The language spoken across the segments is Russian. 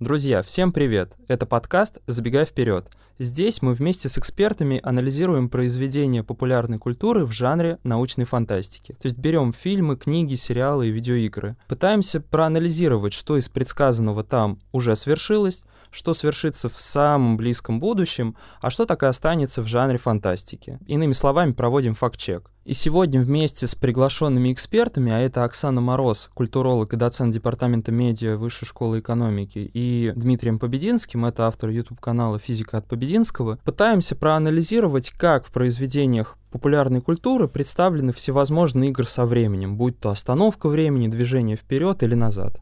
Друзья, всем привет! Это подкаст «Забегай вперед». Здесь мы вместе с экспертами анализируем произведения популярной культуры в жанре научной фантастики. То есть берем фильмы, книги, сериалы и видеоигры. Пытаемся проанализировать, что из предсказанного там уже свершилось, что свершится в самом близком будущем, а что так и останется в жанре фантастики. Иными словами, проводим факт-чек. И сегодня вместе с приглашенными экспертами, а это Оксана Мороз, культуролог и доцент Департамента медиа Высшей школы экономики, и Дмитрием Побединским, это автор YouTube-канала «Физика от Побединского», пытаемся проанализировать, как в произведениях популярной культуры представлены всевозможные игры со временем, будь то остановка времени, движение вперед или назад.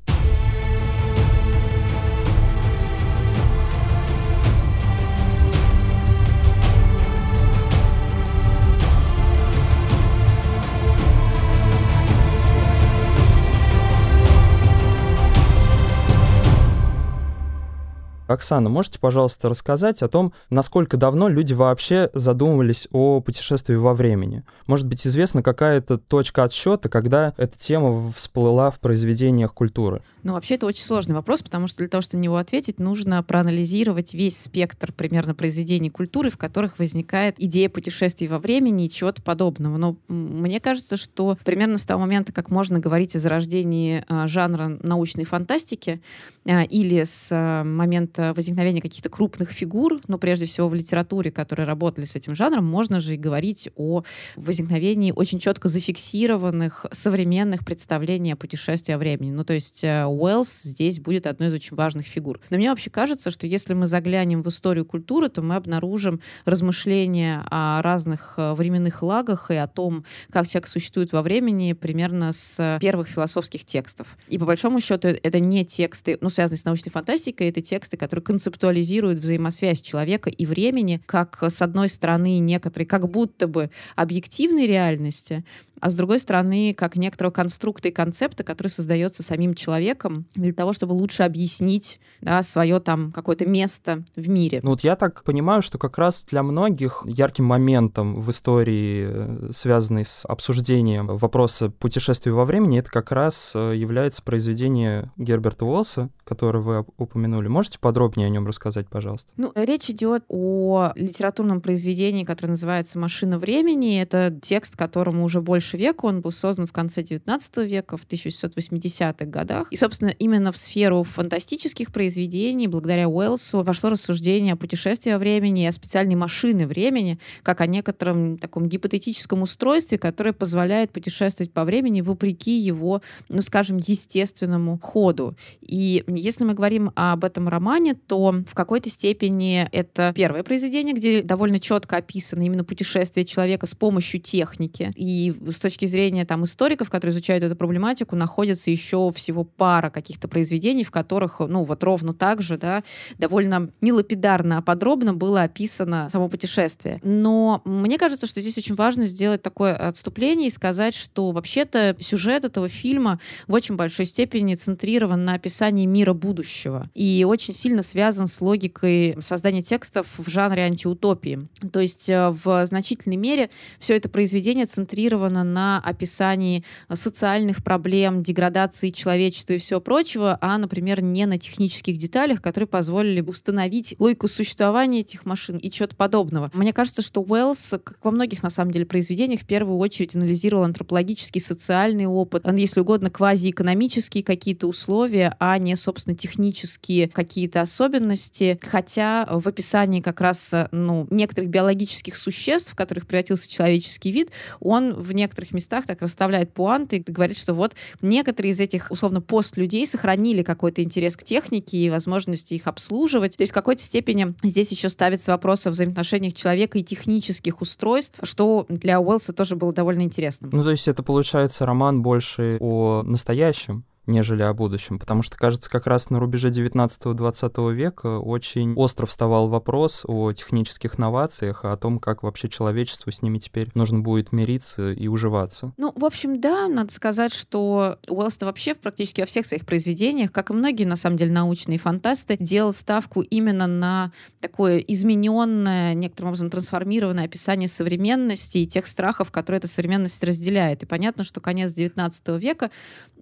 Оксана, можете, пожалуйста, рассказать о том, насколько давно люди вообще задумывались о путешествии во времени? Может быть, известна какая-то точка отсчета, когда эта тема всплыла в произведениях культуры? Ну, вообще, это очень сложный вопрос, потому что для того, чтобы на него ответить, нужно проанализировать весь спектр примерно произведений культуры, в которых возникает идея путешествий во времени и чего-то подобного. Но мне кажется, что примерно с того момента, как можно говорить о зарождении э, жанра научной фантастики э, или с э, момента возникновения каких-то крупных фигур, но прежде всего в литературе, которые работали с этим жанром, можно же и говорить о возникновении очень четко зафиксированных современных представлений о путешествии во времени. Ну, то есть э, Уэллс здесь будет одной из очень важных фигур. Но мне вообще кажется, что если мы заглянем в историю культуры, то мы обнаружим размышления о разных э, временных лагах и о том, как человек существует во времени примерно с первых философских текстов. И по большому счету это не тексты, ну, связанные с научной фантастикой, это тексты, который концептуализирует взаимосвязь человека и времени, как, с одной стороны, некоторые как будто бы объективной реальности, а с другой стороны, как некоторого конструкта и концепта, который создается самим человеком для того, чтобы лучше объяснить да, свое там какое-то место в мире. Ну вот я так понимаю, что как раз для многих ярким моментом в истории, э, связанной с обсуждением вопроса путешествия во времени, это как раз э, является произведение Герберта Уоллса, которое вы упомянули. Можете подробнее о нем рассказать, пожалуйста? Ну, речь идет о литературном произведении, которое называется «Машина времени». Это текст, которому уже больше века. Он был создан в конце 19 века, в 1680-х годах. И, собственно, именно в сферу фантастических произведений, благодаря Уэллсу, вошло рассуждение о путешествии во времени, о специальной машины времени, как о некотором таком гипотетическом устройстве, которое позволяет путешествовать по времени вопреки его, ну, скажем, естественному ходу. И если мы говорим об этом романе, то в какой-то степени это первое произведение, где довольно четко описано именно путешествие человека с помощью техники. И с точки зрения там историков, которые изучают эту проблематику, находится еще всего пара каких-то произведений, в которых, ну, вот ровно так же, да, довольно не лапидарно, а подробно было описано само путешествие. Но мне кажется, что здесь очень важно сделать такое отступление и сказать, что вообще-то сюжет этого фильма в очень большой степени центрирован на описании мира будущего и очень сильно связан с логикой создания текстов в жанре антиутопии. То есть э, в значительной мере все это произведение центрировано на описании социальных проблем, деградации человечества и всего прочего, а, например, не на технических деталях, которые позволили бы установить логику существования этих машин и чего-то подобного. Мне кажется, что Уэллс, как во многих, на самом деле, произведениях, в первую очередь анализировал антропологический, социальный опыт, если угодно, квазиэкономические какие-то условия, а не, собственно, технические какие-то особенности. Хотя в описании как раз ну, некоторых биологических существ, в которых превратился человеческий вид, он в некоторых некоторых местах так расставляет пуанты и говорит, что вот некоторые из этих, условно, пост-людей сохранили какой-то интерес к технике и возможности их обслуживать. То есть в какой-то степени здесь еще ставится вопрос о взаимоотношениях человека и технических устройств, что для Уэллса тоже было довольно интересным. Ну, то есть это получается роман больше о настоящем, нежели о будущем. Потому что, кажется, как раз на рубеже 19-20 века очень остро вставал вопрос о технических новациях, о том, как вообще человечеству с ними теперь нужно будет мириться и уживаться. Ну, в общем, да, надо сказать, что Уэллс вообще практически во всех своих произведениях, как и многие, на самом деле, научные фантасты, делал ставку именно на такое измененное, некоторым образом трансформированное описание современности и тех страхов, которые эта современность разделяет. И понятно, что конец 19 века,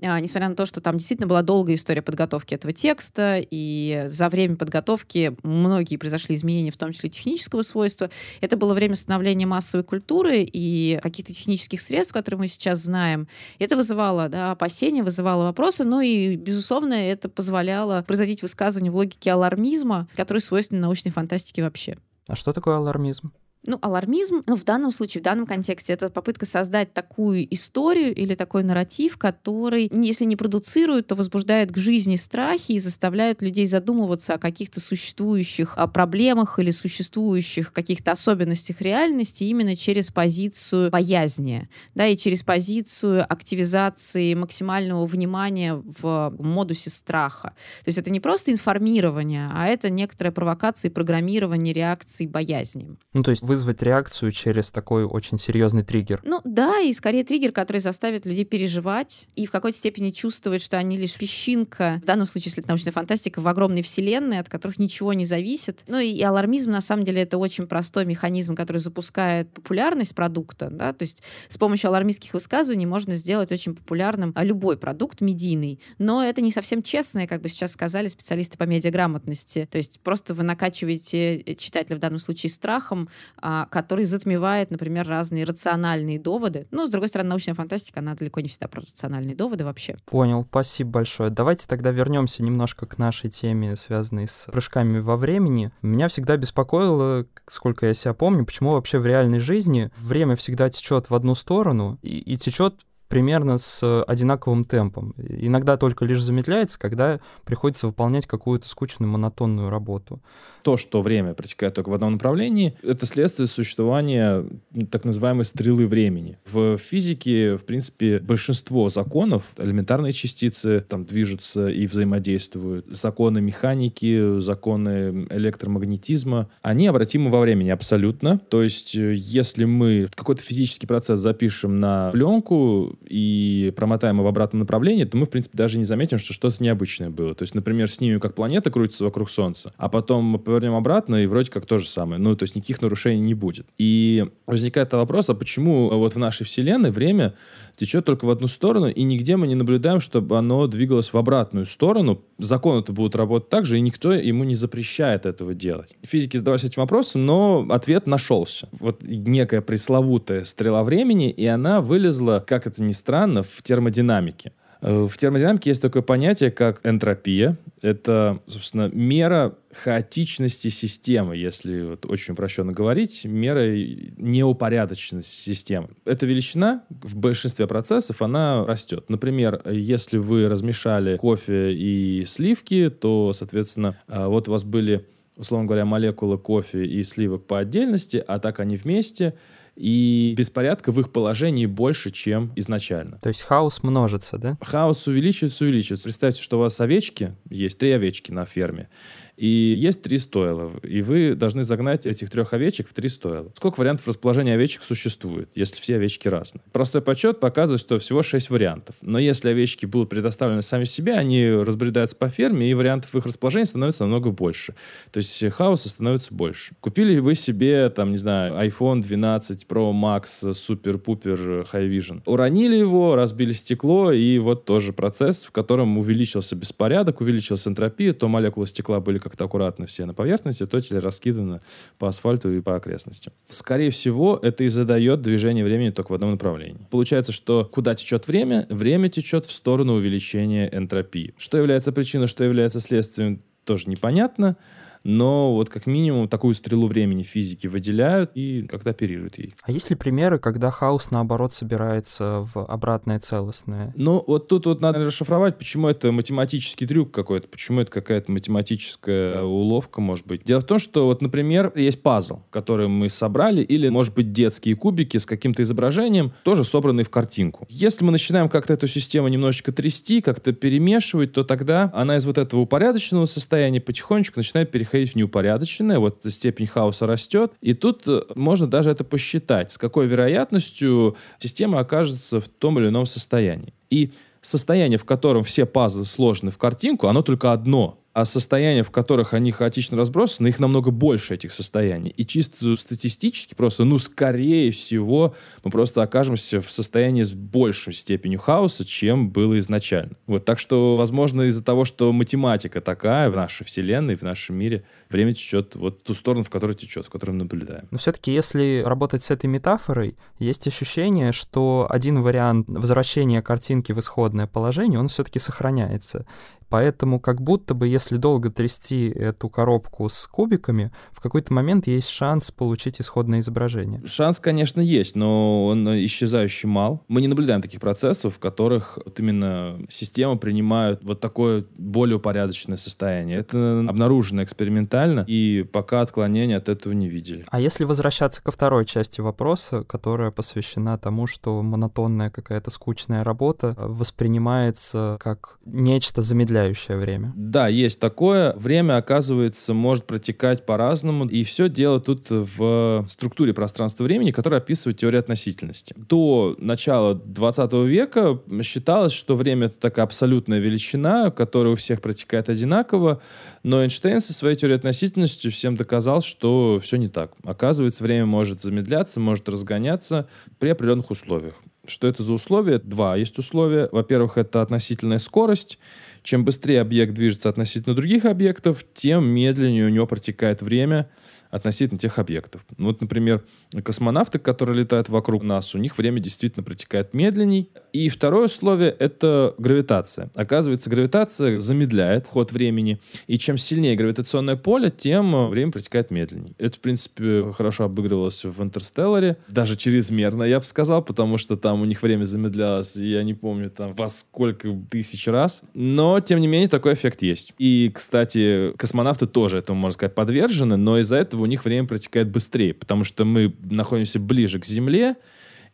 а, несмотря на то, что что там действительно была долгая история подготовки этого текста, и за время подготовки многие произошли изменения, в том числе технического свойства. Это было время становления массовой культуры и каких-то технических средств, которые мы сейчас знаем. Это вызывало да, опасения, вызывало вопросы, но и, безусловно, это позволяло производить высказывания в логике алармизма, который свойственен научной фантастике вообще. А что такое алармизм? Ну, алармизм, ну, в данном случае, в данном контексте, это попытка создать такую историю или такой нарратив, который, если не продуцирует, то возбуждает к жизни страхи и заставляет людей задумываться о каких-то существующих о проблемах или существующих каких-то особенностях реальности именно через позицию боязни, да, и через позицию активизации максимального внимания в модусе страха. То есть это не просто информирование, а это некоторая провокация и программирование реакции боязни. Ну, то есть вы вызвать реакцию через такой очень серьезный триггер. Ну да, и скорее триггер, который заставит людей переживать и в какой-то степени чувствовать, что они лишь песчинка, в данном случае, если это научная фантастика, в огромной вселенной, от которых ничего не зависит. Ну и алармизм, на самом деле, это очень простой механизм, который запускает популярность продукта, да, то есть с помощью алармистских высказываний можно сделать очень популярным любой продукт медийный, но это не совсем честно, как бы сейчас сказали специалисты по медиаграмотности, то есть просто вы накачиваете читателя в данном случае страхом, а, который затмевает, например, разные рациональные доводы. Но, с другой стороны, научная фантастика, она далеко не всегда про рациональные доводы вообще. Понял, спасибо большое. Давайте тогда вернемся немножко к нашей теме, связанной с прыжками во времени. Меня всегда беспокоило, сколько я себя помню, почему вообще в реальной жизни время всегда течет в одну сторону и, и течет примерно с одинаковым темпом. Иногда только лишь замедляется, когда приходится выполнять какую-то скучную монотонную работу то, что время протекает только в одном направлении, это следствие существования так называемой стрелы времени. В физике, в принципе, большинство законов, элементарные частицы там движутся и взаимодействуют. Законы механики, законы электромагнетизма, они обратимы во времени абсолютно. То есть, э, если мы какой-то физический процесс запишем на пленку и промотаем его в обратном направлении, то мы, в принципе, даже не заметим, что что-то необычное было. То есть, например, снимем, как планета крутится вокруг Солнца, а потом повернем обратно, и вроде как то же самое. Ну, то есть никаких нарушений не будет. И возникает вопрос, а почему вот в нашей Вселенной время течет только в одну сторону, и нигде мы не наблюдаем, чтобы оно двигалось в обратную сторону. Законы это будут работать так же, и никто ему не запрещает этого делать. Физики задавались этим вопросом, но ответ нашелся. Вот некая пресловутая стрела времени, и она вылезла, как это ни странно, в термодинамике. Э, в термодинамике есть такое понятие, как энтропия. Это, собственно, мера хаотичности системы, если вот очень упрощенно говорить, мера неупорядоченности системы. Эта величина в большинстве процессов, она растет. Например, если вы размешали кофе и сливки, то, соответственно, э, вот у вас были, условно говоря, молекулы кофе и сливок по отдельности, а так они вместе — и беспорядка в их положении больше, чем изначально. То есть хаос множится, да? Хаос увеличивается, увеличивается. Представьте, что у вас овечки, есть три овечки на ферме, и есть три стойла, и вы должны загнать этих трех овечек в три стойла. Сколько вариантов расположения овечек существует, если все овечки разные? Простой подсчет показывает, что всего шесть вариантов. Но если овечки будут предоставлены сами себе, они разбредаются по ферме, и вариантов их расположения становится намного больше. То есть хаоса становится больше. Купили вы себе, там, не знаю, iPhone 12 Pro Max Pupper High Vision. Уронили его, разбили стекло, и вот тоже процесс, в котором увеличился беспорядок, увеличилась энтропия, то молекулы стекла были как-то аккуратно все на поверхности, то теле раскидано по асфальту и по окрестностям. Скорее всего, это и задает движение времени только в одном направлении. Получается, что куда течет время? Время течет в сторону увеличения энтропии. Что является причиной, что является следствием, тоже непонятно но вот как минимум такую стрелу времени физики выделяют и как-то оперируют ей. А есть ли примеры, когда хаос, наоборот, собирается в обратное целостное? Ну, вот тут вот надо расшифровать, почему это математический трюк какой-то, почему это какая-то математическая уловка, может быть. Дело в том, что вот, например, есть пазл, который мы собрали, или, может быть, детские кубики с каким-то изображением, тоже собранные в картинку. Если мы начинаем как-то эту систему немножечко трясти, как-то перемешивать, то тогда она из вот этого упорядоченного состояния потихонечку начинает переходить переходить в неупорядоченное, вот степень хаоса растет, и тут э, можно даже это посчитать, с какой вероятностью система окажется в том или ином состоянии. И состояние, в котором все пазлы сложены в картинку, оно только одно — а состояния, в которых они хаотично разбросаны, их намного больше, этих состояний. И чисто статистически просто, ну, скорее всего, мы просто окажемся в состоянии с большей степенью хаоса, чем было изначально. Вот, так что, возможно, из-за того, что математика такая в нашей вселенной, в нашем мире, время течет вот в ту сторону, в которой течет, в которой мы наблюдаем. Но все-таки, если работать с этой метафорой, есть ощущение, что один вариант возвращения картинки в исходное положение, он все-таки сохраняется. Поэтому как будто бы, если долго трясти эту коробку с кубиками, какой-то момент есть шанс получить исходное изображение. Шанс, конечно, есть, но он исчезающий мал. Мы не наблюдаем таких процессов, в которых вот именно система принимает вот такое более упорядоченное состояние. Это обнаружено экспериментально, и пока отклонения от этого не видели. А если возвращаться ко второй части вопроса, которая посвящена тому, что монотонная какая-то скучная работа воспринимается как нечто замедляющее время. Да, есть такое. Время, оказывается, может протекать по-разному. И все дело тут в структуре пространства-времени, которая описывает теория относительности. До начала 20 века считалось, что время — это такая абсолютная величина, которая у всех протекает одинаково. Но Эйнштейн со своей теорией относительности всем доказал, что все не так. Оказывается, время может замедляться, может разгоняться при определенных условиях. Что это за условия? Два есть условия. Во-первых, это относительная скорость чем быстрее объект движется относительно других объектов, тем медленнее у него протекает время — относительно тех объектов. Вот, например, космонавты, которые летают вокруг нас, у них время действительно протекает медленней. И второе условие — это гравитация. Оказывается, гравитация замедляет ход времени, и чем сильнее гравитационное поле, тем время протекает медленней. Это, в принципе, хорошо обыгрывалось в «Интерстелларе», даже чрезмерно, я бы сказал, потому что там у них время замедлялось, я не помню, там, во сколько тысяч раз. Но, тем не менее, такой эффект есть. И, кстати, космонавты тоже этому, можно сказать, подвержены, но из-за этого у них время протекает быстрее, потому что мы находимся ближе к Земле,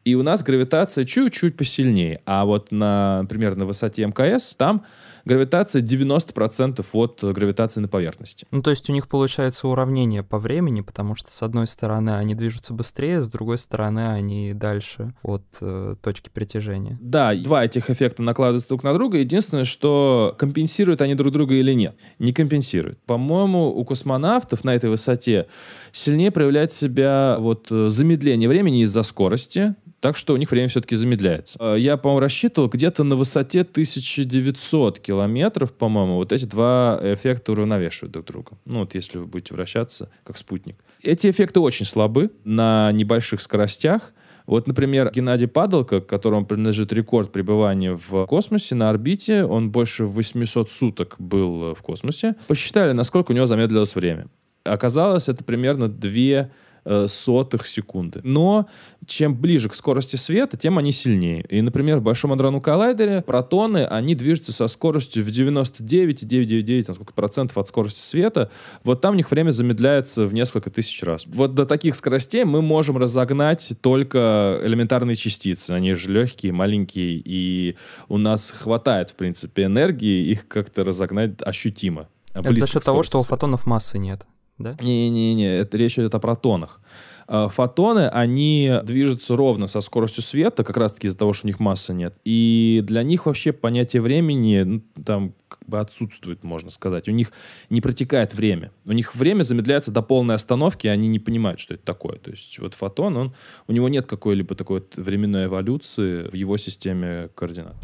и у нас гравитация чуть-чуть посильнее. А вот, на, например, на высоте МКС, там гравитация 90% от гравитации на поверхности. Ну, то есть у них получается уравнение по времени, потому что, с одной стороны, они движутся быстрее, с другой стороны, они дальше от э, точки притяжения. Да, два этих эффекта накладываются друг на друга. Единственное, что компенсируют они друг друга или нет. Не компенсируют. По-моему, у космонавтов на этой высоте сильнее проявляет себя вот э, замедление времени из-за скорости, так что у них время все-таки замедляется. Э, я, по-моему, рассчитывал где-то на высоте 1900 километров, по-моему, вот эти два эффекта уравновешивают друг друга. Ну, вот если вы будете вращаться как спутник. Эти эффекты очень слабы на небольших скоростях. Вот, например, Геннадий Падалко, которому принадлежит рекорд пребывания в космосе на орбите, он больше 800 суток был в космосе, посчитали, насколько у него замедлилось время. Оказалось, это примерно 2 Э, сотых секунды. Но чем ближе к скорости света, тем они сильнее. И, например, в Большом адронном коллайдере протоны, они движутся со скоростью в 99,999 там, сколько процентов от скорости света. Вот там у них время замедляется в несколько тысяч раз. Вот до таких скоростей мы можем разогнать только элементарные частицы. Они же легкие, маленькие, и у нас хватает, в принципе, энергии их как-то разогнать ощутимо. Это за счет того, что у фотонов массы нет да? Не-не-не, это речь идет о протонах. А, фотоны, они движутся ровно со скоростью света, как раз-таки из-за того, что у них массы нет. И для них вообще понятие времени ну, там как бы отсутствует, можно сказать. У них не протекает время. У них время замедляется до полной остановки, и они не понимают, что это такое. То есть вот фотон, он, у него нет какой-либо такой временной эволюции в его системе координат.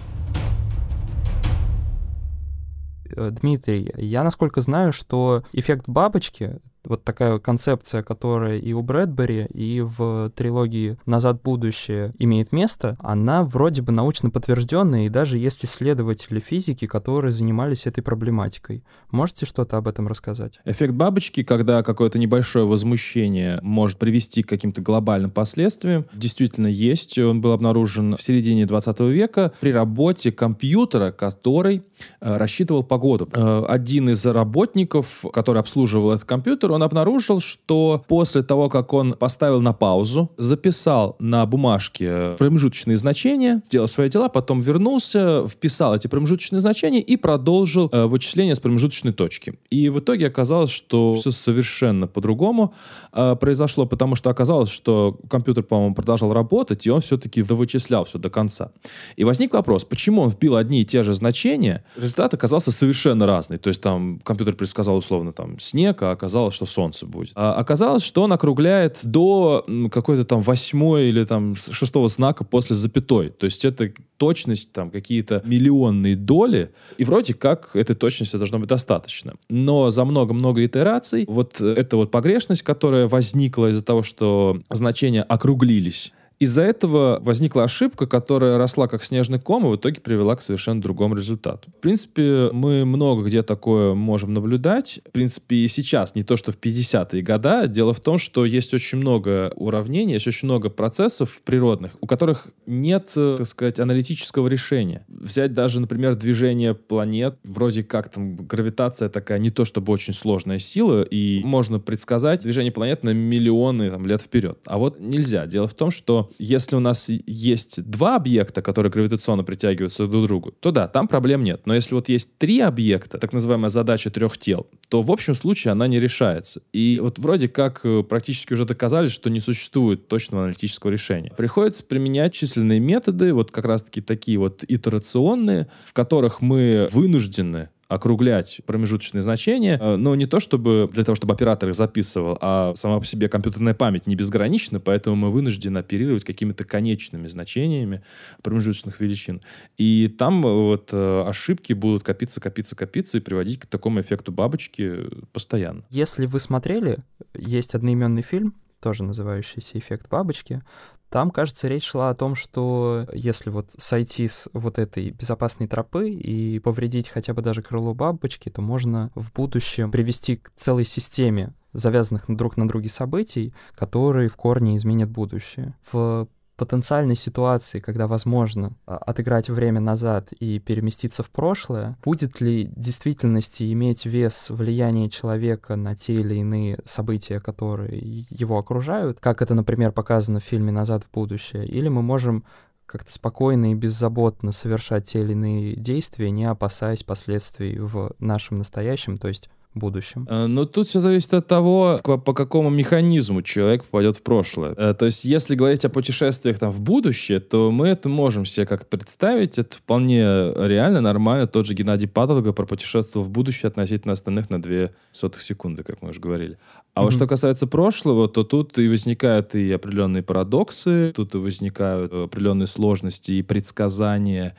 Дмитрий, я насколько знаю, что эффект бабочки вот такая концепция, которая и у Брэдбери, и в трилогии «Назад в будущее» имеет место, она вроде бы научно подтвержденная, и даже есть исследователи физики, которые занимались этой проблематикой. Можете что-то об этом рассказать? Эффект бабочки, когда какое-то небольшое возмущение может привести к каким-то глобальным последствиям, действительно есть. Он был обнаружен в середине 20 века при работе компьютера, который э, рассчитывал погоду. Э, один из работников, который обслуживал этот компьютер, обнаружил, что после того, как он поставил на паузу, записал на бумажке промежуточные значения, сделал свои дела, потом вернулся, вписал эти промежуточные значения и продолжил э, вычисление с промежуточной точки. И в итоге оказалось, что все совершенно по-другому э, произошло, потому что оказалось, что компьютер, по-моему, продолжал работать, и он все-таки довычислял все до конца. И возник вопрос, почему он вбил одни и те же значения, результат оказался совершенно разный. То есть там компьютер предсказал условно там снег, а оказалось, что солнце будет. А оказалось, что он округляет до какой-то там восьмой или там шестого знака после запятой. То есть это точность, там какие-то миллионные доли, и вроде как этой точности должно быть достаточно. Но за много-много итераций вот эта вот погрешность, которая возникла из-за того, что значения округлились, из-за этого возникла ошибка, которая росла как снежный ком и в итоге привела к совершенно другому результату. В принципе, мы много где такое можем наблюдать. В принципе, и сейчас, не то что в 50-е годы. Дело в том, что есть очень много уравнений, есть очень много процессов природных, у которых нет, так сказать, аналитического решения. Взять даже, например, движение планет, вроде как там гравитация такая не то чтобы очень сложная сила, и можно предсказать движение планет на миллионы там, лет вперед. А вот нельзя. Дело в том, что если у нас есть два объекта, которые гравитационно притягиваются друг к другу, то да, там проблем нет. Но если вот есть три объекта, так называемая задача трех тел, то в общем случае она не решается. И вот вроде как э, практически уже доказали, что не существует точного аналитического решения. Приходится применять численные методы, вот как раз-таки такие вот итерационные, в которых мы вынуждены округлять промежуточные значения, э, но не то чтобы для того, чтобы оператор их записывал, а сама по себе компьютерная память не безгранична, поэтому мы вынуждены оперировать какими-то конечными значениями промежуточных величин. И там э, вот э, ошибки будут копиться, копиться, копиться и приводить к такому эффекту бабочки постоянно. Если вы смотрели, есть одноименный фильм, тоже называющийся «Эффект бабочки». Там, кажется, речь шла о том, что если вот сойти с вот этой безопасной тропы и повредить хотя бы даже крыло бабочки, то можно в будущем привести к целой системе завязанных друг на друге событий, которые в корне изменят будущее. В потенциальной ситуации, когда возможно а, отыграть время назад и переместиться в прошлое, будет ли в действительности иметь вес влияния человека на те или иные события, которые его окружают, как это, например, показано в фильме «Назад в будущее», или мы можем как-то спокойно и беззаботно совершать те или иные действия, не опасаясь последствий в нашем настоящем, то есть будущем? Э, ну, тут все зависит от того, по какому механизму человек попадет в прошлое. Э, то есть, если говорить о путешествиях там в будущее, то мы это можем себе как-то представить. Это вполне реально, нормально. Тот же Геннадий Падолга пропутешествовал в будущее относительно остальных на две сотых секунды, как мы уже говорили. А mm-hmm. вот что касается прошлого, то тут и возникают и определенные парадоксы, тут и возникают определенные сложности и предсказания Э,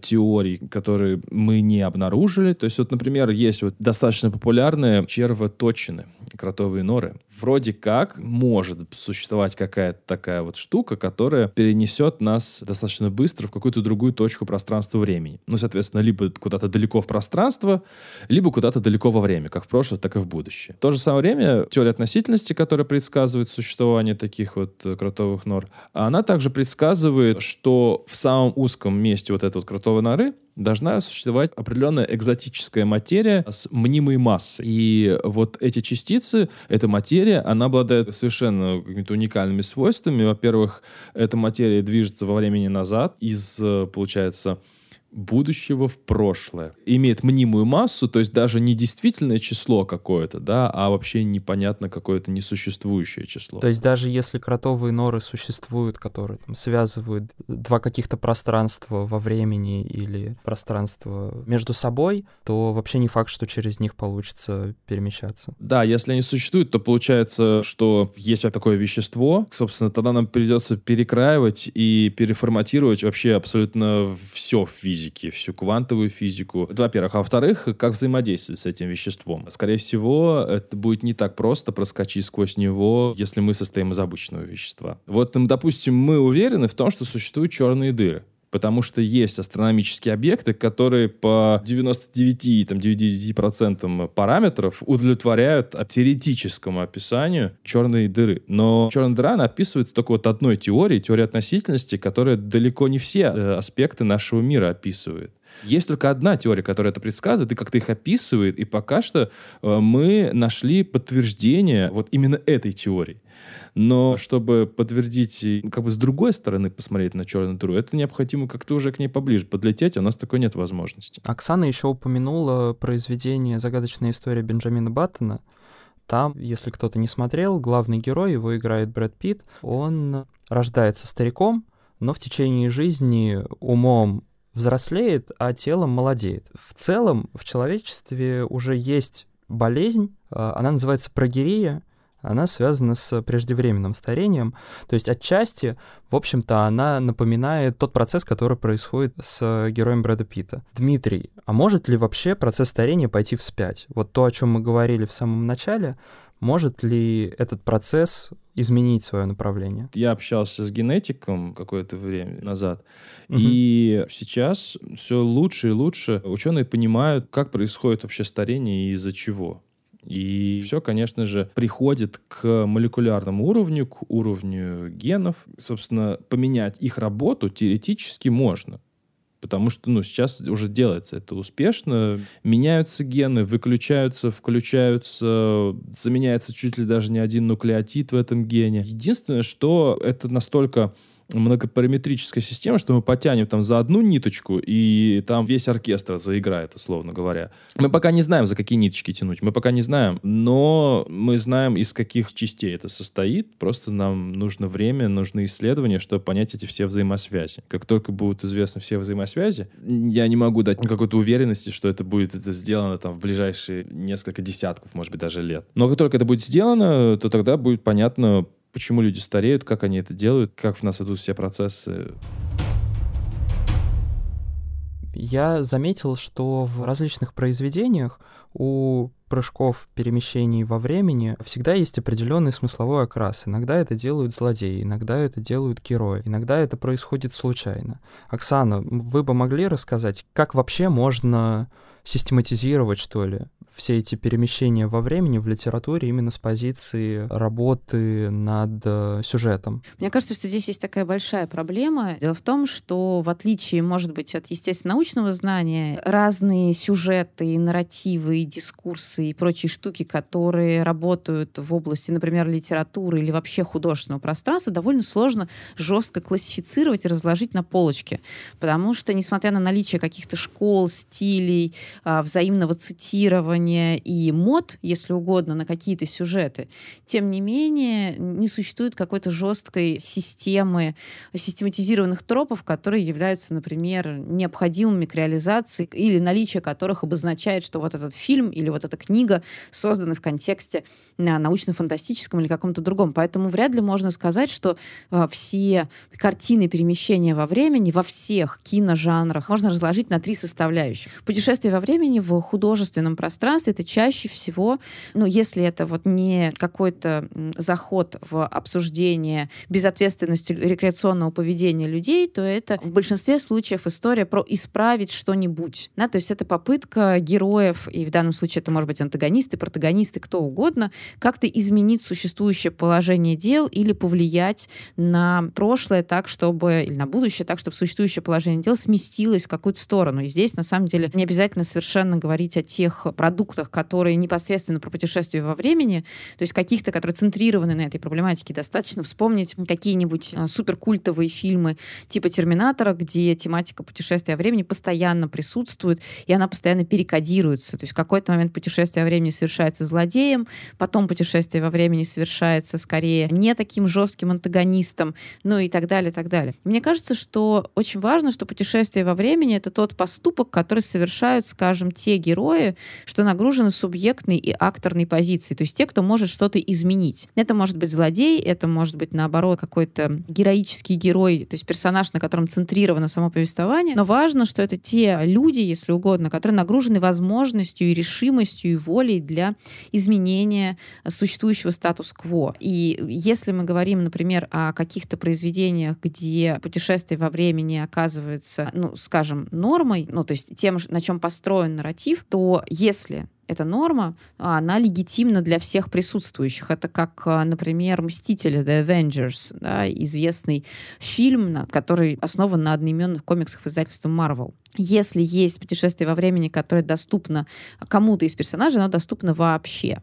теорий, которые мы не обнаружили. То есть вот, например, есть вот достаточно популярные червоточины, кротовые норы. Вроде как может существовать какая-то такая вот штука, которая перенесет нас достаточно быстро в какую-то другую точку пространства-времени. Ну, соответственно, либо куда-то далеко в пространство, либо куда-то далеко во время, как в прошлое, так и в будущее. В то же самое время теория относительности, которая предсказывает существование таких вот э, кротовых нор, она также предсказывает, что в самом узком месте вот этого крутого норы должна существовать определенная экзотическая материя с мнимой массой. И вот эти частицы, эта материя, она обладает совершенно какими-то уникальными свойствами. Во-первых, эта материя движется во времени назад из, получается, будущего в прошлое. Имеет мнимую массу, то есть даже не действительное число какое-то, да, а вообще непонятно какое-то несуществующее число. То есть даже если кротовые норы существуют, которые там, связывают два каких-то пространства во времени или пространство между собой, то вообще не факт, что через них получится перемещаться. Да, если они существуют, то получается, что есть такое вещество, собственно, тогда нам придется перекраивать и переформатировать вообще абсолютно все в физике физики, всю квантовую физику. Это, во-первых. А во-вторых, как взаимодействовать с этим веществом. Скорее всего, это будет не так просто проскочить сквозь него, если мы состоим из обычного вещества. Вот, допустим, мы уверены в том, что существуют черные дыры потому что есть астрономические объекты, которые по 99,99% параметров удовлетворяют теоретическому описанию черной дыры. Но черная дыра описывается только вот одной теорией, теорией относительности, которая далеко не все э, аспекты нашего мира описывает. Есть только одна теория, которая это предсказывает и как-то их описывает, и пока что э, мы нашли подтверждение вот именно этой теории. Но чтобы подтвердить, как бы с другой стороны посмотреть на черную дыру, это необходимо как-то уже к ней поближе подлететь, а у нас такой нет возможности. Оксана еще упомянула произведение «Загадочная история Бенджамина Баттона». Там, если кто-то не смотрел, главный герой, его играет Брэд Питт, он рождается стариком, но в течение жизни умом взрослеет, а телом молодеет. В целом в человечестве уже есть болезнь, а, она называется прогерия, она связана с преждевременным старением. То есть отчасти, в общем-то, она напоминает тот процесс, который происходит с героем Брэда Питта. Дмитрий, а может ли вообще процесс старения пойти вспять? Вот то, о чем мы говорили в самом начале, может ли этот процесс изменить свое направление? Я общался с генетиком какое-то время назад, угу. и сейчас все лучше и лучше ученые понимают, как происходит вообще старение и из-за чего. И все, конечно же, приходит к молекулярному уровню, к уровню генов. Собственно, поменять их работу теоретически можно. Потому что ну, сейчас уже делается это успешно. Меняются гены, выключаются, включаются, заменяется чуть ли даже не один нуклеотид в этом гене. Единственное, что это настолько многопараметрическая система, что мы потянем там за одну ниточку, и там весь оркестр заиграет, условно говоря. Мы пока не знаем, за какие ниточки тянуть, мы пока не знаем, но мы знаем, из каких частей это состоит, просто нам нужно время, нужны исследования, чтобы понять эти все взаимосвязи. Как только будут известны все взаимосвязи, я не могу дать какой-то уверенности, что это будет это сделано там в ближайшие несколько десятков, может быть, даже лет. Но как только это будет сделано, то тогда будет понятно, почему люди стареют, как они это делают, как в нас идут все процессы. Я заметил, что в различных произведениях у прыжков, перемещений во времени всегда есть определенный смысловой окрас. Иногда это делают злодеи, иногда это делают герои, иногда это происходит случайно. Оксана, вы бы могли рассказать, как вообще можно систематизировать, что ли, все эти перемещения во времени в литературе именно с позиции работы над э, сюжетом. Мне кажется, что здесь есть такая большая проблема. Дело в том, что в отличие, может быть, от естественно научного знания, разные сюжеты, нарративы, дискурсы и прочие штуки, которые работают в области, например, литературы или вообще художественного пространства, довольно сложно жестко классифицировать и разложить на полочке. Потому что, несмотря на наличие каких-то школ, стилей, а, взаимного цитирования, цитирования и мод, если угодно, на какие-то сюжеты, тем не менее не существует какой-то жесткой системы систематизированных тропов, которые являются, например, необходимыми к реализации или наличие которых обозначает, что вот этот фильм или вот эта книга созданы в контексте научно-фантастическом или каком-то другом. Поэтому вряд ли можно сказать, что э, все картины перемещения во времени во всех киножанрах можно разложить на три составляющих. Путешествие во времени в художественном пространстве пространстве, это чаще всего, ну, если это вот не какой-то заход в обсуждение безответственности рекреационного поведения людей, то это в большинстве случаев история про исправить что-нибудь. Да? То есть это попытка героев, и в данном случае это может быть антагонисты, протагонисты, кто угодно, как-то изменить существующее положение дел или повлиять на прошлое так, чтобы, или на будущее так, чтобы существующее положение дел сместилось в какую-то сторону. И здесь, на самом деле, не обязательно совершенно говорить о тех продуктах, продуктах, которые непосредственно про путешествие во времени, то есть каких-то, которые центрированы на этой проблематике, достаточно вспомнить какие-нибудь а, суперкультовые фильмы типа «Терминатора», где тематика путешествия во времени постоянно присутствует, и она постоянно перекодируется. То есть в какой-то момент путешествие во времени совершается злодеем, потом путешествие во времени совершается скорее не таким жестким антагонистом, ну и так далее, так далее. Мне кажется, что очень важно, что путешествие во времени — это тот поступок, который совершают, скажем, те герои, что нагружены субъектной и акторной позицией, то есть те, кто может что-то изменить. Это может быть злодей, это может быть, наоборот, какой-то героический герой, то есть персонаж, на котором центрировано само повествование. Но важно, что это те люди, если угодно, которые нагружены возможностью и решимостью и волей для изменения существующего статус-кво. И если мы говорим, например, о каких-то произведениях, где путешествие во времени оказывается, ну, скажем, нормой, ну, то есть тем, на чем построен нарратив, то если эта норма, она легитимна для всех присутствующих. Это как, а, например, «Мстители» The Avengers, да, известный фильм, который основан на одноименных комиксах издательства Marvel. Если есть путешествие во времени, которое доступно кому-то из персонажей, оно доступно вообще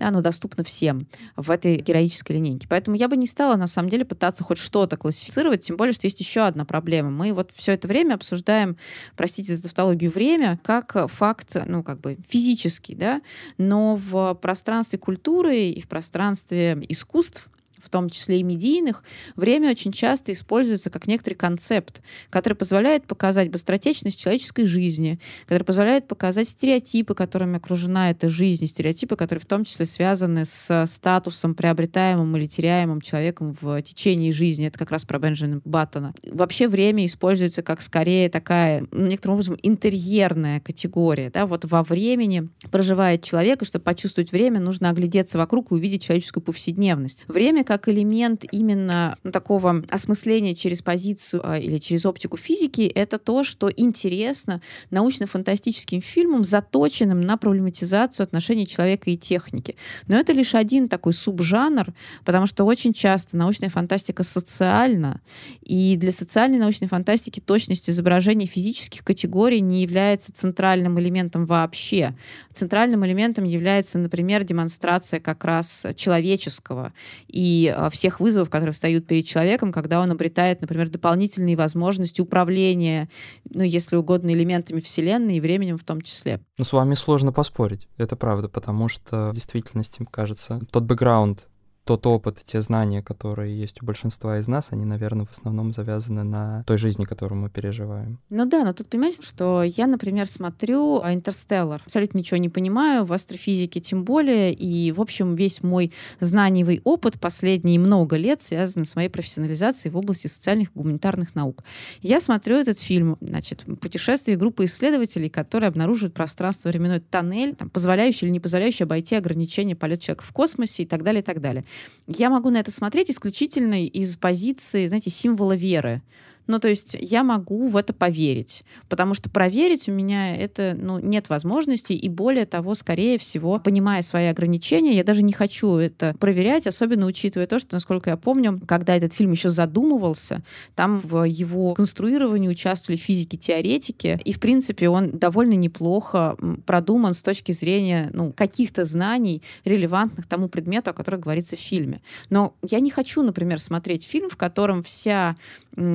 оно доступно всем в этой героической линейке. Поэтому я бы не стала, на самом деле, пытаться хоть что-то классифицировать, тем более, что есть еще одна проблема. Мы вот все это время обсуждаем, простите за тавтологию, время как факт, ну, как бы физический, да, но в пространстве культуры и в пространстве искусств в том числе и медийных, время очень часто используется как некоторый концепт, который позволяет показать быстротечность человеческой жизни, который позволяет показать стереотипы, которыми окружена эта жизнь, стереотипы, которые в том числе связаны с статусом, приобретаемым или теряемым человеком в течение жизни. Это как раз про Бенджамина Баттона. Вообще время используется как скорее такая, некоторым образом, интерьерная категория. Да? Вот во времени проживает человек, и чтобы почувствовать время, нужно оглядеться вокруг и увидеть человеческую повседневность. Время как как элемент именно такого осмысления через позицию а, или через оптику физики, это то, что интересно научно-фантастическим фильмам, заточенным на проблематизацию отношений человека и техники. Но это лишь один такой субжанр, потому что очень часто научная фантастика социальна, и для социальной научной фантастики точность изображения физических категорий не является центральным элементом вообще. Центральным элементом является, например, демонстрация как раз человеческого и а, всех вызовов, которые встают перед человеком, когда он обретает, например, дополнительные возможности управления, ну, если угодно, элементами Вселенной и временем в том числе. Ну, с вами сложно поспорить, это правда, потому что в действительности, кажется, тот бэкграунд, тот опыт, те знания, которые есть у большинства из нас, они, наверное, в основном завязаны на той жизни, которую мы переживаем. Ну да, но тут понимаете, что я, например, смотрю «Интерстеллар», абсолютно ничего не понимаю, в астрофизике тем более, и, в общем, весь мой знаниевый опыт последние много лет связан с моей профессионализацией в области социальных и гуманитарных наук. Я смотрю этот фильм, значит, путешествие группы исследователей, которые обнаруживают пространство-временной тоннель, там, позволяющий или не позволяющий обойти ограничения полета человека в космосе и так далее, и так далее. Я могу на это смотреть исключительно из позиции, знаете, символа веры. Ну, то есть я могу в это поверить, потому что проверить у меня это, ну, нет возможности, и более того, скорее всего, понимая свои ограничения, я даже не хочу это проверять, особенно учитывая то, что, насколько я помню, когда этот фильм еще задумывался, там в его конструировании участвовали физики-теоретики, и, в принципе, он довольно неплохо продуман с точки зрения, ну, каких-то знаний, релевантных тому предмету, о котором говорится в фильме. Но я не хочу, например, смотреть фильм, в котором вся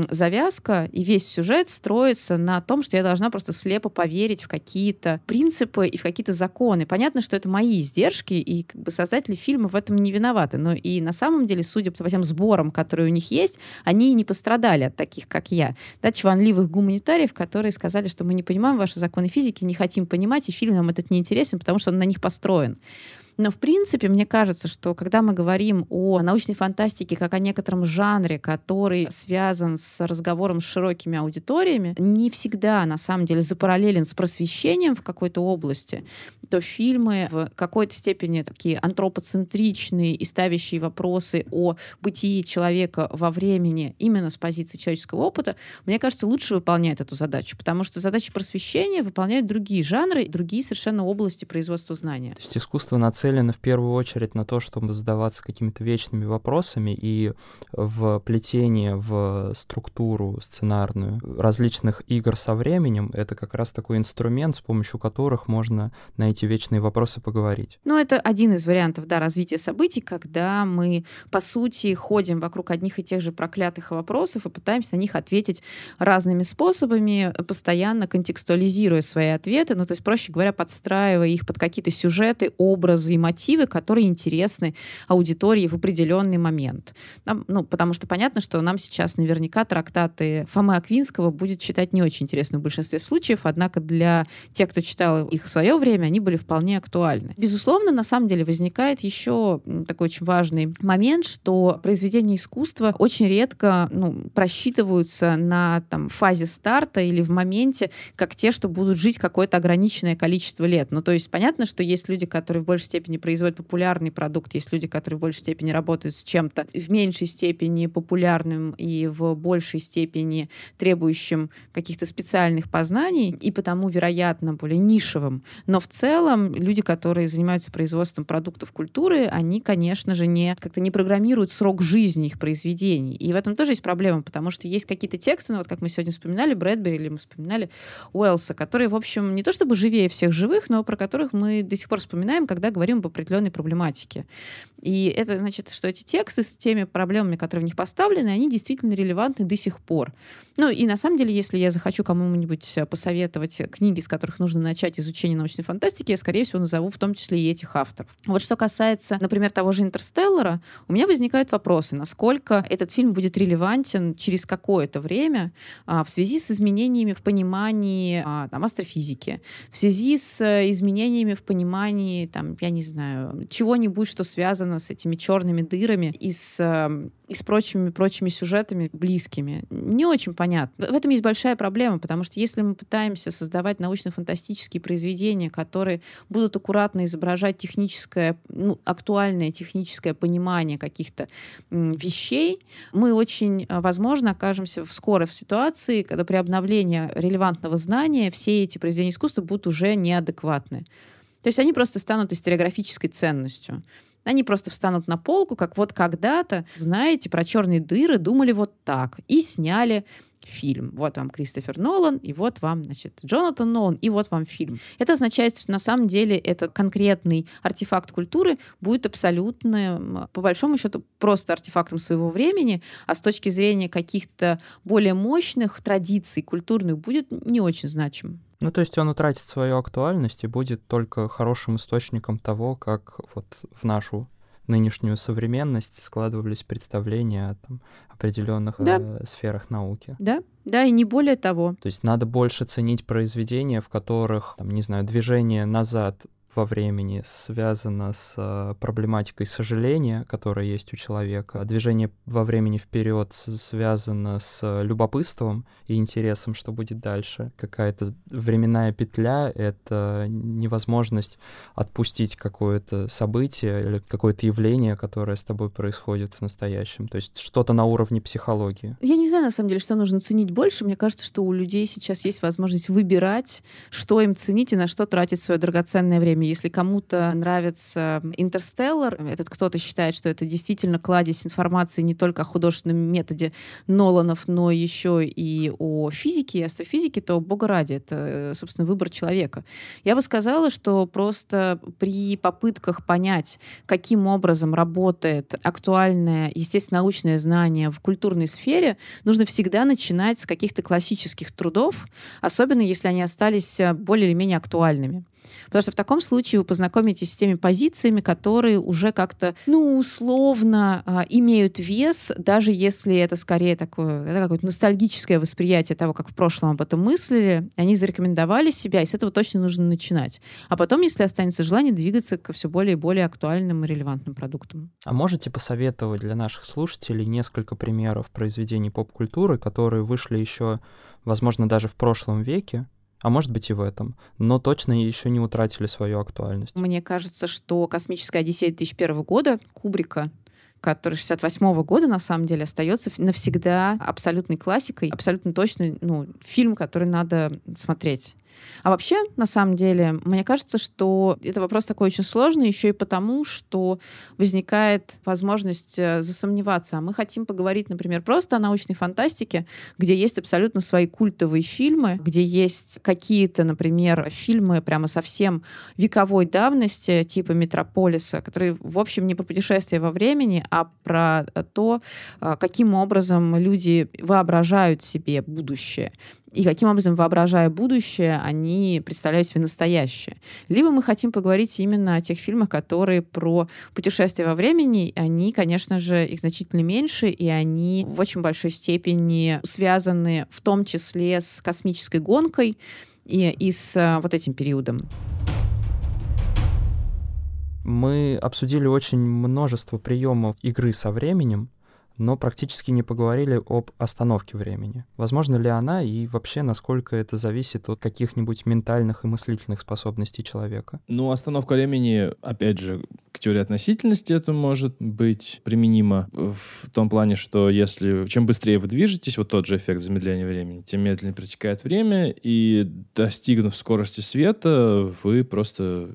завязка завязка и весь сюжет строится на том, что я должна просто слепо поверить в какие-то принципы и в какие-то законы. Понятно, что это мои издержки, и как бы создатели фильма в этом не виноваты. Но и на самом деле, судя по тем сборам, которые у них есть, они не пострадали от таких, как я. Да, чванливых гуманитариев, которые сказали, что мы не понимаем ваши законы физики, не хотим понимать, и фильм нам этот не интересен, потому что он на них построен. Но, в принципе, мне кажется, что когда мы говорим о научной фантастике как о некотором жанре, который связан с разговором с широкими аудиториями, не всегда, на самом деле, запараллелен с просвещением в какой-то области, то фильмы в какой-то степени такие антропоцентричные и ставящие вопросы о бытии человека во времени именно с позиции человеческого опыта, мне кажется, лучше выполняют эту задачу, потому что задачи просвещения выполняют другие жанры, другие совершенно области производства знания. То есть искусство нацелено нацелена в первую очередь на то, чтобы задаваться какими-то вечными вопросами и в плетение в структуру сценарную различных игр со временем — это как раз такой инструмент, с помощью которых можно на эти вечные вопросы поговорить. Ну, это один из вариантов, да, развития событий, когда мы, по сути, ходим вокруг одних и тех же проклятых вопросов и пытаемся на них ответить разными способами, постоянно контекстуализируя свои ответы, ну, то есть, проще говоря, подстраивая их под какие-то сюжеты, образы и мотивы, которые интересны аудитории в определенный момент. Нам, ну, потому что понятно, что нам сейчас наверняка трактаты Фомы Аквинского будет читать не очень интересно в большинстве случаев, однако для тех, кто читал их в свое время, они были вполне актуальны. Безусловно, на самом деле возникает еще такой очень важный момент, что произведения искусства очень редко ну, просчитываются на там, фазе старта или в моменте, как те, что будут жить какое-то ограниченное количество лет. Ну, то есть понятно, что есть люди, которые в большей степени степени производят популярный продукт, есть люди, которые в большей степени работают с чем-то в меньшей степени популярным и в большей степени требующим каких-то специальных познаний, и потому, вероятно, более нишевым. Но в целом люди, которые занимаются производством продуктов культуры, они, конечно же, не как-то не программируют срок жизни их произведений. И в этом тоже есть проблема, потому что есть какие-то тексты, ну вот как мы сегодня вспоминали Брэдбери или мы вспоминали Уэллса, которые, в общем, не то чтобы живее всех живых, но про которых мы до сих пор вспоминаем, когда говорим об определенной проблематике. И это значит, что эти тексты с теми проблемами, которые в них поставлены, они действительно релевантны до сих пор. Ну и на самом деле, если я захочу кому-нибудь посоветовать книги, с которых нужно начать изучение научной фантастики, я, скорее всего, назову в том числе и этих авторов. Вот что касается, например, того же «Интерстеллара», у меня возникают вопросы, насколько этот фильм будет релевантен через какое-то время а, в связи с изменениями в понимании а, там, астрофизики, в связи с изменениями в понимании, там, я не знаю, чего-нибудь, что связано с этими черными дырами и с, эм, и с прочими, прочими сюжетами близкими. Не очень понятно. В этом есть большая проблема, потому что если мы пытаемся создавать научно-фантастические произведения, которые будут аккуратно изображать техническое, ну, актуальное техническое понимание каких-то вещей, мы очень, э, возможно, окажемся скоро в ситуации, когда при обновлении релевантного знания все эти произведения искусства будут уже неадекватны. То есть они просто станут историографической ценностью. Они просто встанут на полку, как вот когда-то, знаете, про черные дыры думали вот так и сняли фильм. Вот вам Кристофер Нолан, и вот вам, значит, Джонатан Нолан, и вот вам фильм. Это означает, что на самом деле этот конкретный артефакт культуры будет абсолютно, по большому счету, просто артефактом своего времени, а с точки зрения каких-то более мощных традиций культурных будет не очень значим. Ну, то есть он утратит свою актуальность и будет только хорошим источником того, как вот в нашу нынешнюю современность складывались представления о там, определенных да. э, сферах науки. Да, да, и не более того. То есть надо больше ценить произведения, в которых, там, не знаю, движение назад во времени связано с э, проблематикой сожаления, которая есть у человека. Движение во времени вперед связано с любопытством и интересом, что будет дальше. Какая-то временная петля — это невозможность отпустить какое-то событие или какое-то явление, которое с тобой происходит в настоящем. То есть что-то на уровне психологии. Я не знаю, на самом деле, что нужно ценить больше. Мне кажется, что у людей сейчас есть возможность выбирать, что им ценить и на что тратить свое драгоценное время фильме. Если кому-то нравится «Интерстеллар», этот кто-то считает, что это действительно кладезь информации не только о художественном методе Ноланов, но еще и о физике и астрофизике, то, бога ради, это, собственно, выбор человека. Я бы сказала, что просто при попытках понять, каким образом работает актуальное, естественно, научное знание в культурной сфере, нужно всегда начинать с каких-то классических трудов, особенно если они остались более или менее актуальными. Потому что в таком случае вы познакомитесь с теми позициями, которые уже как-то, ну, условно э, имеют вес, даже если это скорее такое, это какое-то ностальгическое восприятие того, как в прошлом об этом мыслили. Они зарекомендовали себя, и с этого точно нужно начинать. А потом, если останется желание, двигаться ко все более и более актуальным и релевантным продуктам. А можете посоветовать для наших слушателей несколько примеров произведений поп-культуры, которые вышли еще, возможно, даже в прошлом веке, а может быть и в этом, но точно еще не утратили свою актуальность. Мне кажется, что «Космическая Одиссея» 2001 года Кубрика который 68 -го года, на самом деле, остается навсегда абсолютной классикой, абсолютно точно ну, фильм, который надо смотреть. А вообще, на самом деле, мне кажется, что это вопрос такой очень сложный, еще и потому, что возникает возможность э, засомневаться. А мы хотим поговорить, например, просто о научной фантастике, где есть абсолютно свои культовые фильмы, где есть какие-то, например, фильмы прямо совсем вековой давности, типа «Метрополиса», которые, в общем, не про путешествие во времени, а про то, э, каким образом люди воображают себе будущее и каким образом, воображая будущее, они представляют себе настоящее. Либо мы хотим поговорить именно о тех фильмах, которые про путешествия во времени. Они, конечно же, их значительно меньше, и они в очень большой степени связаны в том числе с космической гонкой и, и с э, вот этим периодом. Мы обсудили очень множество приемов игры со временем, но практически не поговорили об остановке времени. Возможно ли она и вообще насколько это зависит от каких-нибудь ментальных и мыслительных способностей человека? Ну, остановка времени, опять же, к теории относительности это может быть применимо в том плане, что если чем быстрее вы движетесь, вот тот же эффект замедления времени, тем медленнее протекает время, и достигнув скорости света, вы просто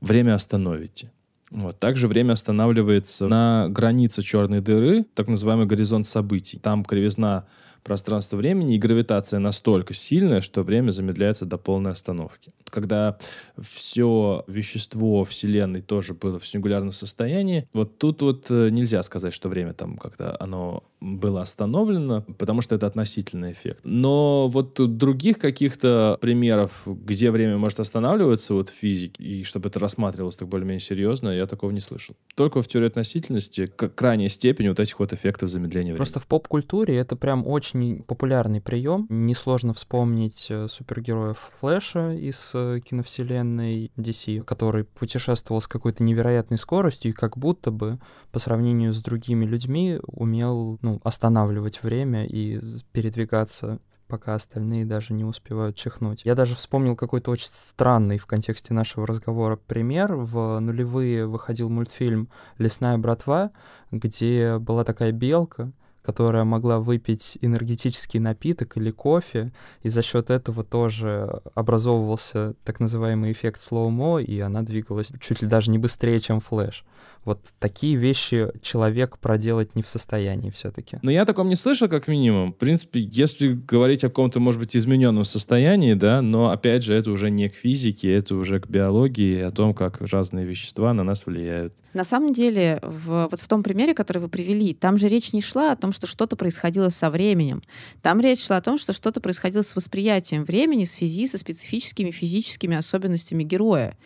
время остановите. Вот. Также время останавливается на границе черной дыры, так называемый горизонт событий. Там кривизна пространства времени и гравитация настолько сильная, что время замедляется до полной остановки. Когда все вещество Вселенной тоже было в сингулярном состоянии, вот тут вот э, нельзя сказать, что время там как-то оно было остановлено, потому что это относительный эффект. Но вот других каких-то примеров, где время может останавливаться вот в физике, и чтобы это рассматривалось так более-менее серьезно, я такого не слышал. Только в теории относительности к крайней степени вот этих вот эффектов замедления времени. Просто в поп-культуре это прям очень популярный прием. Несложно вспомнить э, супергероев Флэша из э, киновселенной DC, который путешествовал с какой-то невероятной скоростью и как будто бы по сравнению с другими людьми умел ну, останавливать время и передвигаться пока остальные даже не успевают чихнуть. Я даже вспомнил какой-то очень странный в контексте нашего разговора пример. В нулевые выходил мультфильм «Лесная братва», где была такая белка, которая могла выпить энергетический напиток или кофе, и за счет этого тоже образовывался так называемый эффект slow-mo, и она двигалась чуть ли даже не быстрее, чем Флэш. Вот такие вещи человек проделать не в состоянии все-таки. Но я о таком не слышал, как минимум. В принципе, если говорить о каком-то, может быть, измененном состоянии, да, но опять же, это уже не к физике, это уже к биологии, о том, как разные вещества на нас влияют. На самом деле, в, вот в том примере, который вы привели, там же речь не шла о том, что что-то происходило со временем. Там речь шла о том, что что-то происходило с восприятием времени в связи со специфическими физическими особенностями героя.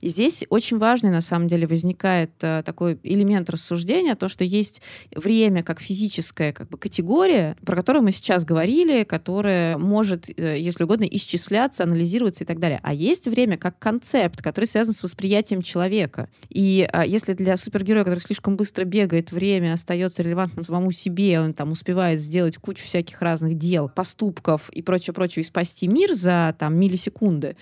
И здесь очень важный, на самом деле, возникает э, такой элемент рассуждения, то, что есть время как физическая как бы, категория, про которую мы сейчас говорили, которая может, э, если угодно, исчисляться, анализироваться и так далее. А есть время как концепт, который связан с восприятием человека. И э, если для супергероя, который слишком быстро бегает, время остается релевантным самому себе, он там успевает сделать кучу всяких разных дел, поступков и прочее-прочее, и спасти мир за там миллисекунды,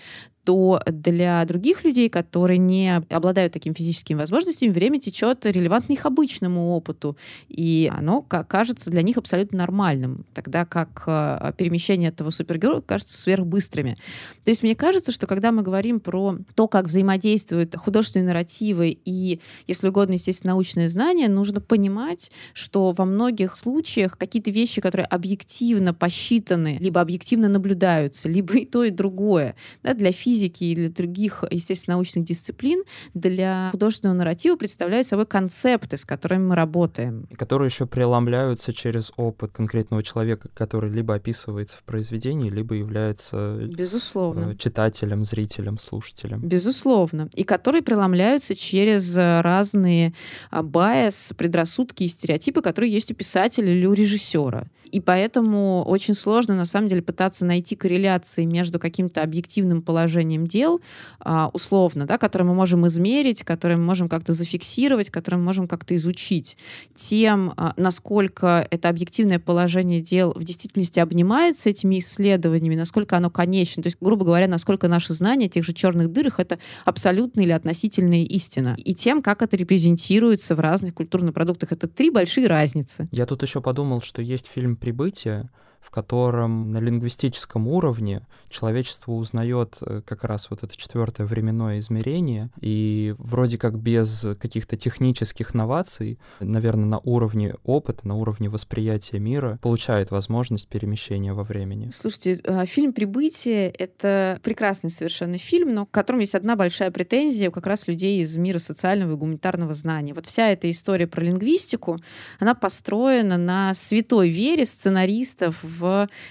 то для других людей, которые не обладают такими физическими возможностями, время течет релевантно их обычному опыту, и оно кажется для них абсолютно нормальным, тогда как э, перемещение этого супергероя кажется сверхбыстрыми. То есть мне кажется, что когда мы говорим про то, как взаимодействуют художественные нарративы и, если угодно, естественно, научные знания, нужно понимать, что во многих случаях какие-то вещи, которые объективно посчитаны, либо объективно наблюдаются, либо и то, и другое, да, для физики физики и для других, естественно, научных дисциплин для художественного нарратива представляют собой концепты, с которыми мы работаем. И которые еще преломляются через опыт конкретного человека, который либо описывается в произведении, либо является Безусловно. Э, читателем, зрителем, слушателем. Безусловно. И которые преломляются через разные а, байс, предрассудки и стереотипы, которые есть у писателя или у режиссера. И поэтому очень сложно, на самом деле, пытаться найти корреляции между каким-то объективным положением дел, а, условно, да, которые мы можем измерить, которые мы можем как-то зафиксировать, которые мы можем как-то изучить, тем, а, насколько это объективное положение дел в действительности обнимается этими исследованиями, насколько оно конечно. То есть, грубо говоря, насколько наши знания тех же черных дырах — это абсолютная или относительная истина. И тем, как это репрезентируется в разных культурных продуктах. Это три большие разницы. Я тут еще подумал, что есть фильм прибытия, в котором на лингвистическом уровне человечество узнает э, как раз вот это четвертое временное измерение, и вроде как без каких-то технических новаций, наверное, на уровне опыта, на уровне восприятия мира, получает возможность перемещения во времени. Слушайте, а, фильм «Прибытие» — это прекрасный совершенно фильм, но к которому есть одна большая претензия как раз людей из мира социального и гуманитарного знания. Вот вся эта история про лингвистику, она построена на святой вере сценаристов в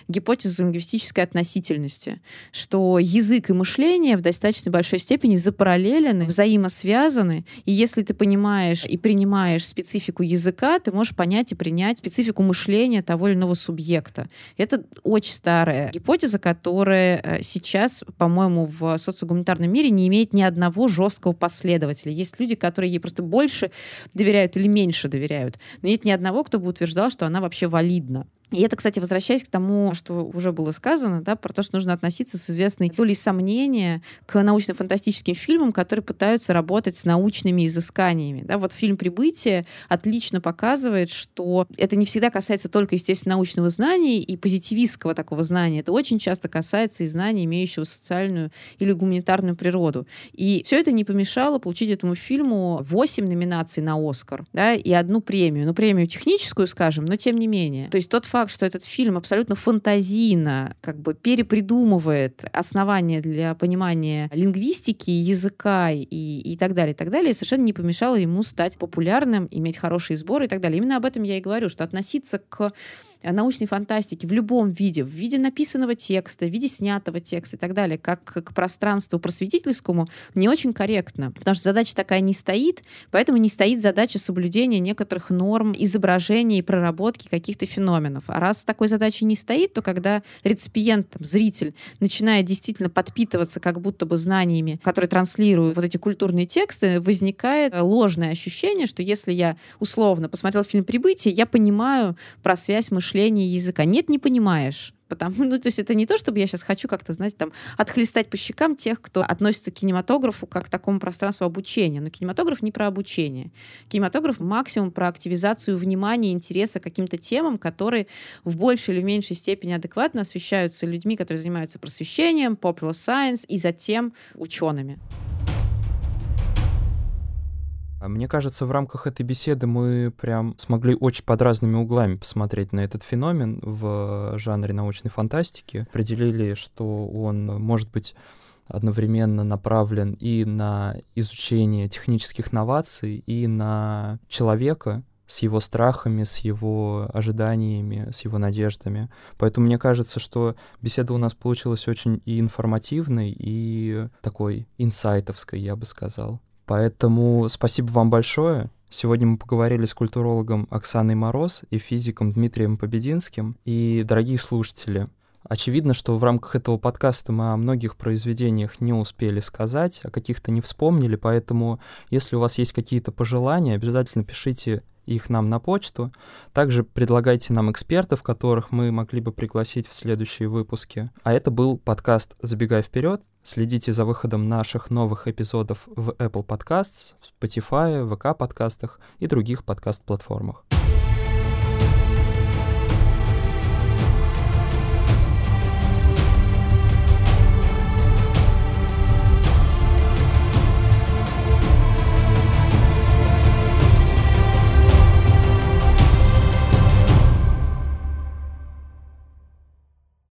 гипотезу лингвистической относительности, что язык и мышление в достаточно большой степени запараллелены, взаимосвязаны, и если ты понимаешь и принимаешь специфику языка, ты можешь понять и принять специфику мышления того или иного субъекта. Это очень старая гипотеза, которая э, сейчас, по-моему, в социогуманитарном мире не имеет ни одного жесткого последователя. Есть люди, которые ей просто больше доверяют или меньше доверяют. Но нет ни одного, кто бы утверждал, что она вообще валидна. И это, кстати, возвращаясь к тому, что уже было сказано, да, про то, что нужно относиться с известной долей сомнения к научно-фантастическим фильмам, которые пытаются работать с научными изысканиями. Да, вот фильм «Прибытие» отлично показывает, что это не всегда касается только, естественно, научного знания и позитивистского такого знания. Это очень часто касается и знаний, имеющего социальную или гуманитарную природу. И все это не помешало получить этому фильму 8 номинаций на «Оскар» да, и одну премию. Ну, премию техническую, скажем, но тем не менее. То есть тот факт, факт, что этот фильм абсолютно фантазийно как бы перепридумывает основания для понимания лингвистики, языка и, и так далее, и так далее, совершенно не помешало ему стать популярным, иметь хорошие сборы и так далее. Именно об этом я и говорю, что относиться к научной фантастики в любом виде, в виде написанного текста, в виде снятого текста и так далее, как к пространству просветительскому, не очень корректно. Потому что задача такая не стоит, поэтому не стоит задача соблюдения некоторых норм изображения и проработки каких-то феноменов. А раз такой задачи не стоит, то когда реципиент, там, зритель, начинает действительно подпитываться как будто бы знаниями, которые транслируют вот эти культурные тексты, возникает ложное ощущение, что если я условно посмотрел фильм «Прибытие», я понимаю про связь мышления мышления языка. Нет, не понимаешь. Потому, ну, то есть это не то, чтобы я сейчас хочу как-то, знаете, там, отхлестать по щекам тех, кто относится к кинематографу как к такому пространству обучения. Но кинематограф не про обучение. Кинематограф максимум про активизацию внимания, интереса к каким-то темам, которые в большей или меньшей степени адекватно освещаются людьми, которые занимаются просвещением, popular science и затем учеными. А мне кажется, в рамках этой беседы мы прям смогли очень под разными углами посмотреть на этот феномен в жанре научной фантастики. Определили, что он может быть одновременно направлен и на изучение технических новаций, и на человека, с его страхами, с его ожиданиями, с его надеждами. Поэтому мне кажется, что беседа у нас получилась очень и информативной, и такой инсайтовской, я бы сказал. Поэтому спасибо вам большое. Сегодня мы поговорили с культурологом Оксаной Мороз и физиком Дмитрием Побединским. И, дорогие слушатели, очевидно, что в рамках этого подкаста мы о многих произведениях не успели сказать, о каких-то не вспомнили, поэтому если у вас есть какие-то пожелания, обязательно пишите их нам на почту. Также предлагайте нам экспертов, которых мы могли бы пригласить в следующие выпуски. А это был подкаст «Забегай вперед». Следите за выходом наших новых эпизодов в Apple Podcasts, Spotify, VK подкастах и других подкаст-платформах.